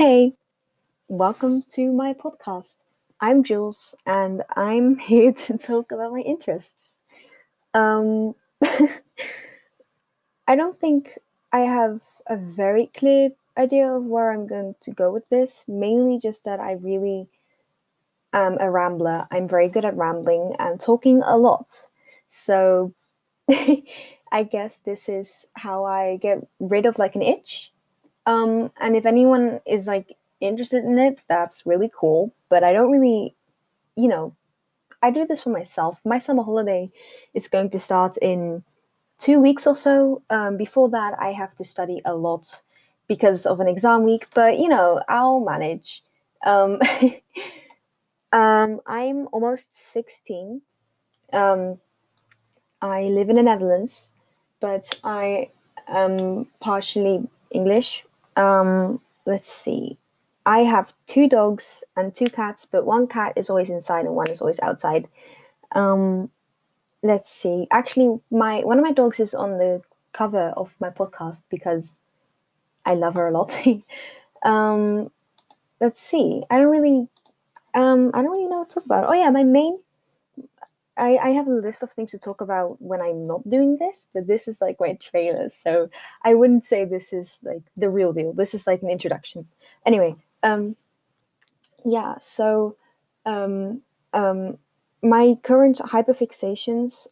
Hey, welcome to my podcast. I'm Jules and I'm here to talk about my interests. Um, I don't think I have a very clear idea of where I'm going to go with this, mainly just that I really am a rambler. I'm very good at rambling and talking a lot. So I guess this is how I get rid of like an itch. Um, and if anyone is like interested in it, that's really cool. But I don't really, you know, I do this for myself. My summer holiday is going to start in two weeks or so. Um, before that, I have to study a lot because of an exam week, but you know, I'll manage. Um, um, I'm almost 16. Um, I live in the Netherlands, but I am partially English. Um, let's see. I have two dogs and two cats, but one cat is always inside and one is always outside. Um, let's see. Actually, my one of my dogs is on the cover of my podcast because I love her a lot. um, let's see. I don't really, um, I don't really know what to talk about. Oh yeah, my main. I, I have a list of things to talk about when I'm not doing this, but this is like my trailer, so I wouldn't say this is like the real deal. This is like an introduction. Anyway, um, yeah. So, um, um, my current hyperfixations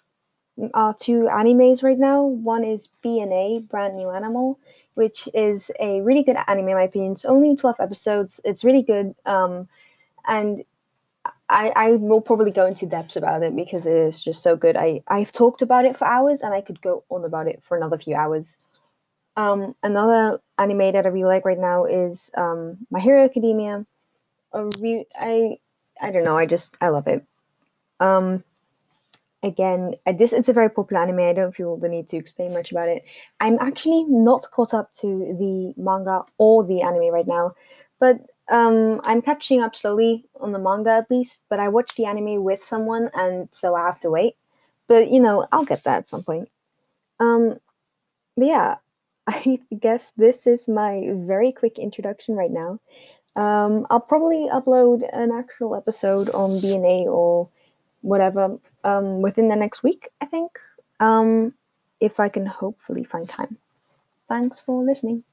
are two animes right now. One is BNA, Brand New Animal, which is a really good anime in my opinion. It's only 12 episodes. It's really good. Um, and I, I will probably go into depth about it because it is just so good. I, I've talked about it for hours and I could go on about it for another few hours. Um, another anime that I really like right now is um, My Hero Academia. Re- I I don't know. I just I love it. Um, again, this it's a very popular anime. I don't feel the need to explain much about it. I'm actually not caught up to the manga or the anime right now, but um, I'm catching up slowly on the manga at least. But I watched the anime with someone, and so I have to wait. But you know, I'll get that at some point. Um, but yeah, I guess this is my very quick introduction right now. Um, I'll probably upload an actual episode on BNA or whatever um, within the next week, I think, um, if I can hopefully find time. Thanks for listening.